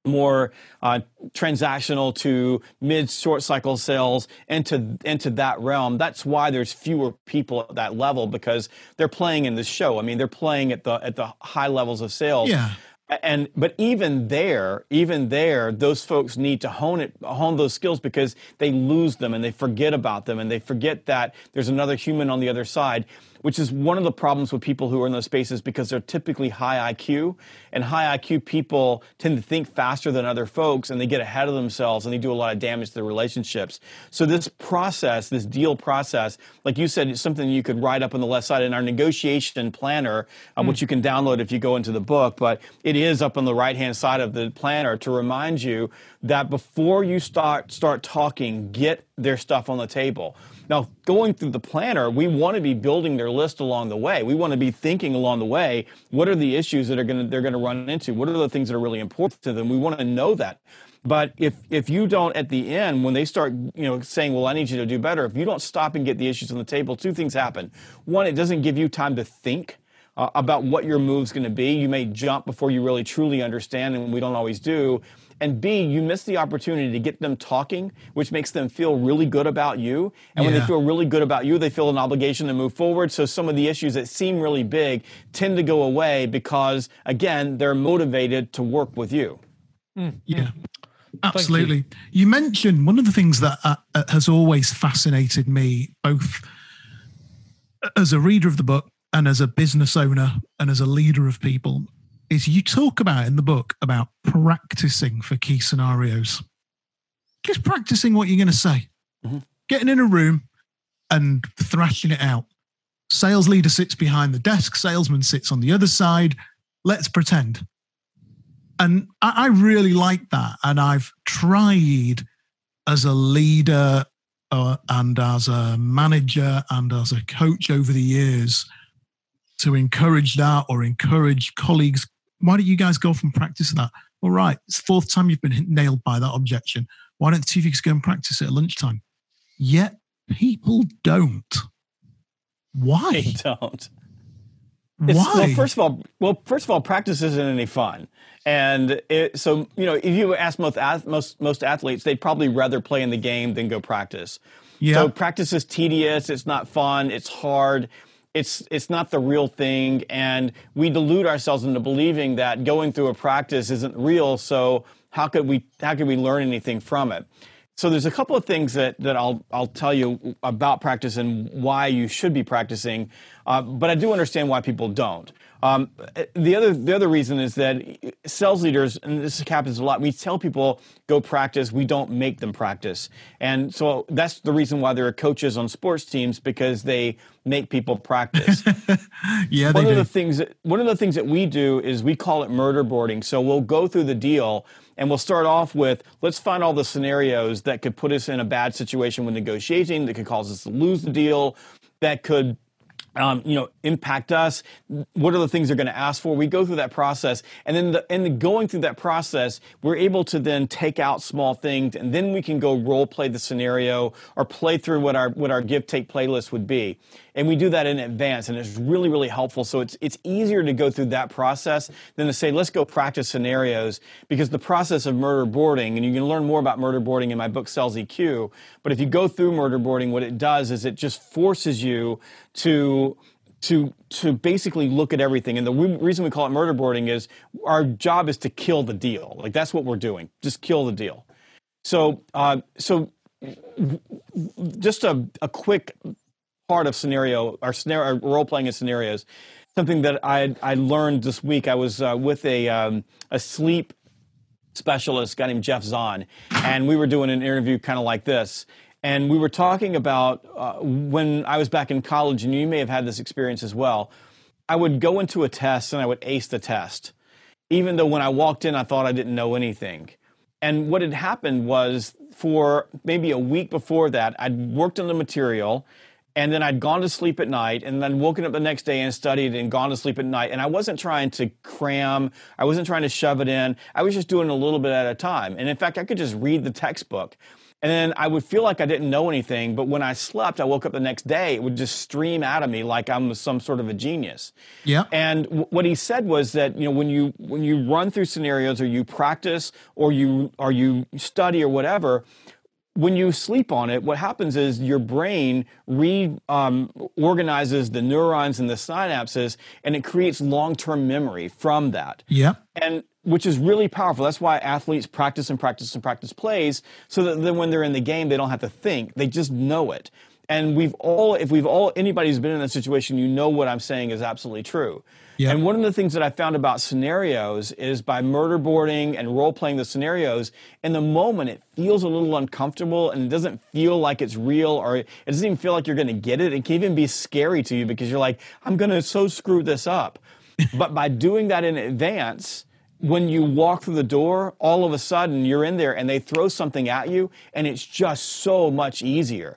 more uh, transactional to mid short cycle sales into into that realm. That's why there's fewer people at that level because they're playing in the show. I mean, they're playing at the at the high levels of sales. Yeah. And but even there, even there, those folks need to hone it, hone those skills because they lose them and they forget about them and they forget that there's another human on the other side which is one of the problems with people who are in those spaces because they're typically high IQ. And high IQ people tend to think faster than other folks and they get ahead of themselves and they do a lot of damage to their relationships. So, this process, this deal process, like you said, is something you could write up on the left side in our negotiation planner, uh, mm. which you can download if you go into the book. But it is up on the right hand side of the planner to remind you that before you start, start talking, get their stuff on the table Now, going through the planner, we want to be building their list along the way. We want to be thinking along the way, what are the issues that are going to, they're going to run into? What are the things that are really important to them? We want to know that. But if if you don't at the end, when they start, you know, saying, "Well, I need you to do better," if you don't stop and get the issues on the table, two things happen. One, it doesn't give you time to think uh, about what your move's going to be. You may jump before you really truly understand, and we don't always do. And B, you miss the opportunity to get them talking, which makes them feel really good about you. And when they feel really good about you, they feel an obligation to move forward. So some of the issues that seem really big tend to go away because, again, they're motivated to work with you. Mm. Yeah. Absolutely. You. you. mentioned one of the things that uh, uh, has always fascinated me, both as a reader of the book and as a business owner and as a leader of people is you talk about in the book about practicing for key scenarios just practicing what you're going to say mm-hmm. getting in a room and thrashing it out sales leader sits behind the desk salesman sits on the other side let's pretend and I, I really like that and i've tried as a leader uh, and as a manager and as a coach over the years to encourage that or encourage colleagues. Why don't you guys go from practice that? All right, it's the fourth time you've been nailed by that objection. Why don't the two of you go and practice it at lunchtime? Yet people don't. Why? They don't. It's, Why? Well, first of all, well, first of all, practice isn't any fun, and it, so you know, if you ask most most most athletes, they'd probably rather play in the game than go practice. Yeah. So practice is tedious. It's not fun. It's hard it's it's not the real thing. And we delude ourselves into believing that going through a practice isn't real. So how could we how could we learn anything from it? So there's a couple of things that, that I'll, I'll tell you about practice and why you should be practicing, uh, but I do understand why people don't. Um, the other the other reason is that sales leaders, and this happens a lot. We tell people go practice. We don't make them practice, and so that's the reason why there are coaches on sports teams because they make people practice. [laughs] yeah, one of do. the things that, one of the things that we do is we call it murder boarding. So we'll go through the deal and we'll start off with let's find all the scenarios that could put us in a bad situation when negotiating, that could cause us to lose the deal, that could um, you know, impact us? What are the things they're going to ask for? We go through that process, and then the, in the going through that process, we're able to then take out small things, and then we can go role play the scenario or play through what our what our give take playlist would be, and we do that in advance, and it's really really helpful. So it's it's easier to go through that process than to say let's go practice scenarios because the process of murder boarding, and you can learn more about murder boarding in my book Sales EQ. But if you go through murder boarding, what it does is it just forces you to to to basically look at everything. And the reason we call it murder boarding is our job is to kill the deal. Like that's what we're doing, just kill the deal. So uh, so just a, a quick part of scenario, our scenario, role playing in scenarios. Something that I I learned this week. I was uh, with a um, a sleep specialist, guy named Jeff Zahn, and we were doing an interview kind of like this. And we were talking about uh, when I was back in college, and you may have had this experience as well. I would go into a test and I would ace the test, even though when I walked in, I thought I didn't know anything. And what had happened was for maybe a week before that, I'd worked on the material and then I'd gone to sleep at night and then woken up the next day and studied and gone to sleep at night. And I wasn't trying to cram, I wasn't trying to shove it in. I was just doing a little bit at a time. And in fact, I could just read the textbook. And then I would feel like I didn't know anything, but when I slept, I woke up the next day, it would just stream out of me like I'm some sort of a genius. Yeah. And w- what he said was that you know when you when you run through scenarios or you practice or you or you study or whatever, when you sleep on it, what happens is your brain reorganizes um, the neurons and the synapses, and it creates long-term memory from that. Yeah. And which is really powerful. That's why athletes practice and practice and practice plays so that then when they're in the game, they don't have to think. They just know it. And we've all, if we've all, anybody who's been in that situation, you know what I'm saying is absolutely true. Yep. And one of the things that I found about scenarios is by murder boarding and role playing the scenarios, in the moment it feels a little uncomfortable and it doesn't feel like it's real or it doesn't even feel like you're going to get it. It can even be scary to you because you're like, I'm going to so screw this up. [laughs] but by doing that in advance, when you walk through the door, all of a sudden you're in there and they throw something at you and it's just so much easier.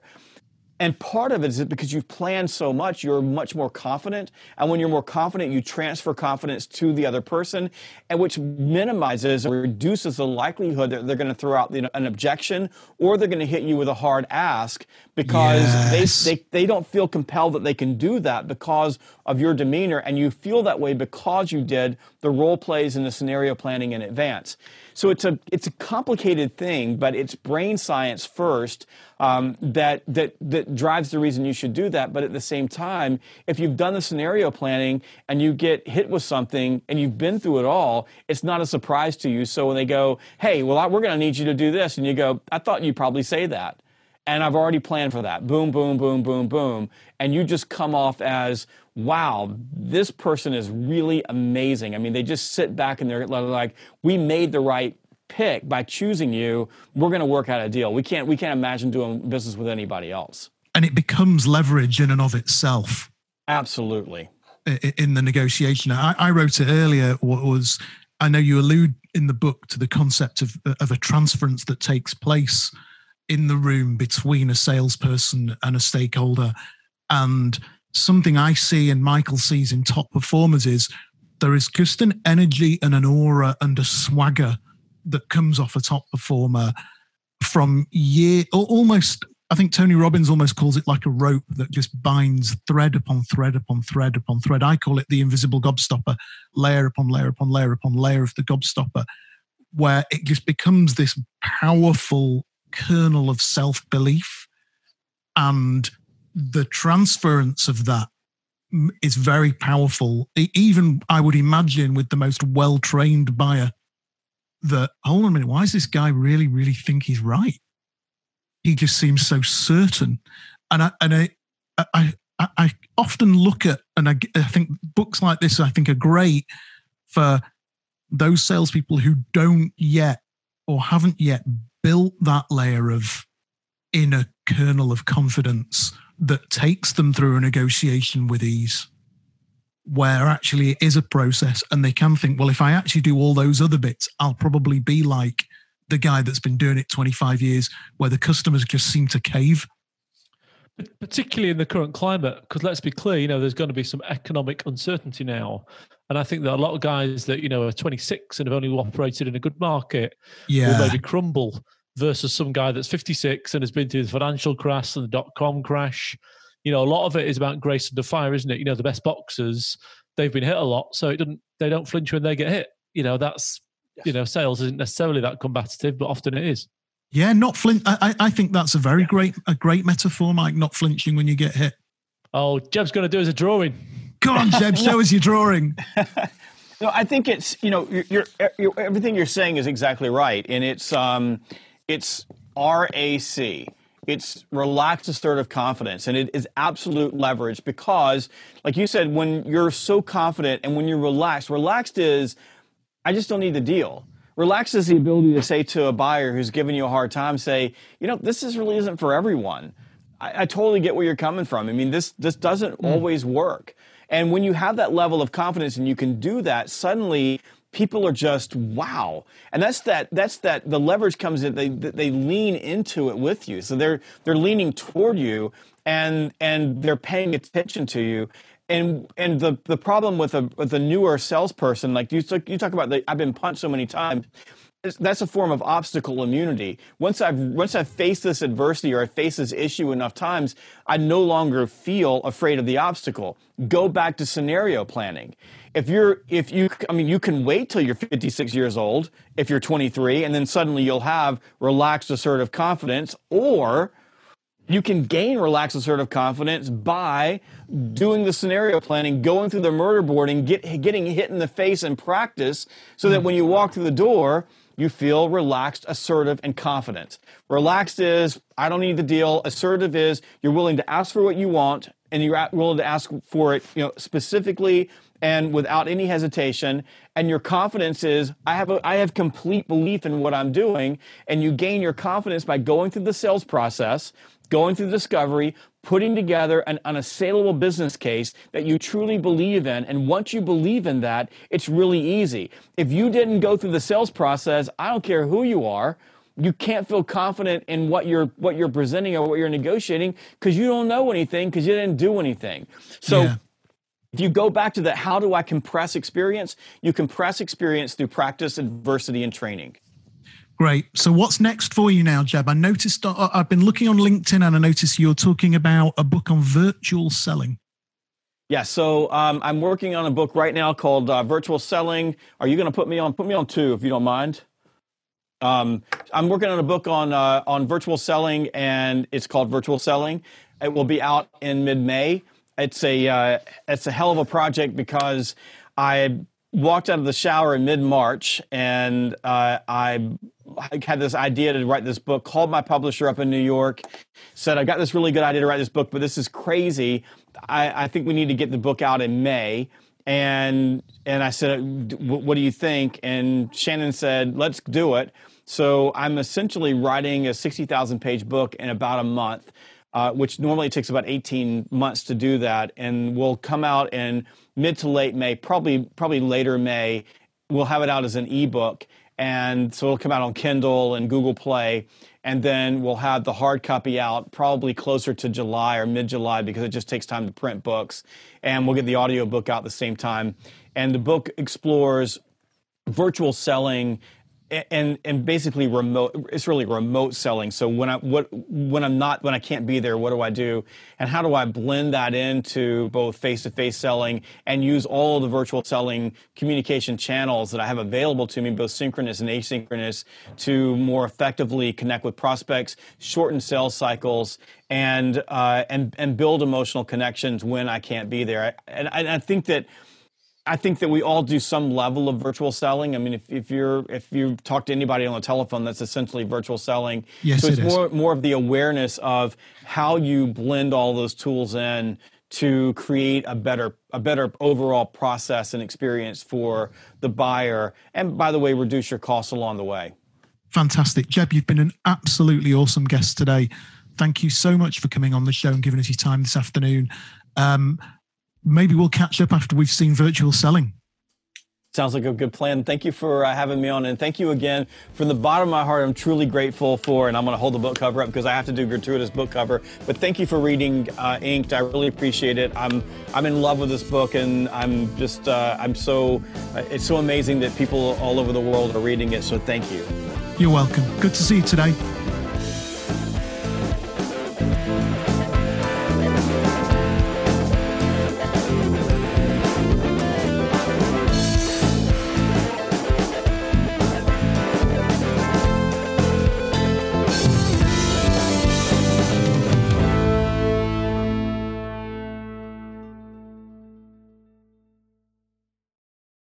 And part of it is because you've planned so much, you're much more confident. And when you're more confident, you transfer confidence to the other person, and which minimizes or reduces the likelihood that they're going to throw out you know, an objection or they're going to hit you with a hard ask because yes. they, they, they don't feel compelled that they can do that because of your demeanor. And you feel that way because you did the role plays and the scenario planning in advance. So it's a it's a complicated thing, but it's brain science first um, that that that drives the reason you should do that. But at the same time, if you've done the scenario planning and you get hit with something and you've been through it all, it's not a surprise to you. So when they go, "Hey, well, we're going to need you to do this," and you go, "I thought you'd probably say that." And I've already planned for that. Boom, boom, boom, boom, boom. And you just come off as, wow, this person is really amazing. I mean, they just sit back and they're like, we made the right pick by choosing you. We're going to work out a deal. We can't, we can't imagine doing business with anybody else. And it becomes leverage in and of itself. Absolutely. In the negotiation. I, I wrote it earlier, what was, I know you allude in the book to the concept of, of a transference that takes place in the room between a salesperson and a stakeholder. And something I see and Michael sees in top performers is there is just an energy and an aura and a swagger that comes off a top performer from year almost I think Tony Robbins almost calls it like a rope that just binds thread upon thread upon thread upon thread. I call it the invisible gobstopper, layer upon layer upon layer upon layer of the gobstopper, where it just becomes this powerful kernel of self belief. And the transference of that is very powerful. Even I would imagine with the most well trained buyer, that hold on a minute, why does this guy really, really think he's right? He just seems so certain. And I, and I, I, I, often look at, and I, I think books like this, I think are great for those salespeople who don't yet or haven't yet built that layer of inner kernel of confidence that takes them through a negotiation with ease where actually it is a process and they can think well if i actually do all those other bits i'll probably be like the guy that's been doing it 25 years where the customers just seem to cave particularly in the current climate because let's be clear you know there's going to be some economic uncertainty now and i think that a lot of guys that you know are 26 and have only operated in a good market yeah. will maybe crumble versus some guy that's 56 and has been through the financial crash and the dot com crash. You know, a lot of it is about grace under fire, isn't it? You know, the best boxers, they've been hit a lot, so it doesn't they don't flinch when they get hit. You know, that's yes. you know, sales isn't necessarily that combative, but often it is. Yeah, not flinch. I, I think that's a very great a great metaphor, Mike. Not flinching when you get hit. Oh, Jeb's going to do as a drawing. Come on, Jeb, show us your drawing. [laughs] no, I think it's you know you're, you're, everything you're saying is exactly right, and it's um, it's RAC. It's relaxed assertive confidence, and it is absolute leverage because, like you said, when you're so confident and when you're relaxed, relaxed is, I just don't need the deal. Relaxed is the ability to say to a buyer who's giving you a hard time, say, you know, this is really isn't for everyone. I, I totally get where you're coming from. I mean, this this doesn't mm. always work. And when you have that level of confidence and you can do that, suddenly people are just wow. And that's that that's that the leverage comes in they they lean into it with you. So they're they're leaning toward you and and they're paying attention to you. And and the the problem with a with a newer salesperson like you you talk about the, I've been punched so many times that's a form of obstacle immunity. Once I've once I've faced this adversity or I face this issue enough times, I no longer feel afraid of the obstacle. Go back to scenario planning. If you're if you I mean you can wait till you're 56 years old if you're 23 and then suddenly you'll have relaxed assertive confidence or you can gain relaxed assertive confidence by doing the scenario planning, going through the murder board and get, getting hit in the face in practice so that hmm. when you walk through the door, you feel relaxed, assertive, and confident. Relaxed is, I don't need the deal. Assertive is, you're willing to ask for what you want and you're willing to ask for it, you know, specifically and without any hesitation. And your confidence is, I have, a, I have complete belief in what I'm doing. And you gain your confidence by going through the sales process, going through discovery, putting together an unassailable business case that you truly believe in. And once you believe in that, it's really easy. If you didn't go through the sales process, I don't care who you are, you can't feel confident in what you're what you're presenting or what you're negotiating because you don't know anything because you didn't do anything. So yeah. if you go back to that, how do I compress experience? You compress experience through practice, adversity, and training. Great. So, what's next for you now, Jeb? I noticed uh, I've been looking on LinkedIn and I noticed you're talking about a book on virtual selling. Yeah, so um, I'm working on a book right now called uh, Virtual Selling. Are you going to put me on? Put me on two, if you don't mind. Um, I'm working on a book on uh, on virtual selling, and it's called Virtual Selling. It will be out in mid May. It's a uh, it's a hell of a project because I walked out of the shower in mid March, and uh, I I had this idea to write this book, called my publisher up in New York, said, I've got this really good idea to write this book, but this is crazy. I, I think we need to get the book out in May. And and I said, what do you think? And Shannon said, let's do it. So I'm essentially writing a 60,000 page book in about a month, uh, which normally takes about 18 months to do that, and will come out in mid to late May, probably probably later May. We'll have it out as an ebook and so it'll come out on Kindle and Google Play, and then we'll have the hard copy out probably closer to July or mid July because it just takes time to print books, and we'll get the audio book out at the same time. And the book explores virtual selling and and basically remote it's really remote selling. So when i what when i'm not when i can't be there what do i do? And how do i blend that into both face-to-face selling and use all the virtual selling communication channels that i have available to me both synchronous and asynchronous to more effectively connect with prospects shorten sales cycles and uh, and and build emotional connections when i can't be there? And I, I think that I think that we all do some level of virtual selling. I mean, if, if you're if you talk to anybody on the telephone, that's essentially virtual selling. Yes, so it's it more more of the awareness of how you blend all those tools in to create a better a better overall process and experience for the buyer. And by the way, reduce your costs along the way. Fantastic, Jeb. You've been an absolutely awesome guest today. Thank you so much for coming on the show and giving us your time this afternoon. Um, maybe we'll catch up after we've seen virtual selling. Sounds like a good plan. Thank you for uh, having me on, and thank you again. From the bottom of my heart, I'm truly grateful for, and I'm going to hold the book cover up because I have to do gratuitous book cover. But thank you for reading uh, Inked. I really appreciate it. I'm I'm in love with this book, and I'm just uh, I'm so uh, it's so amazing that people all over the world are reading it. So thank you. You're welcome. Good to see you today.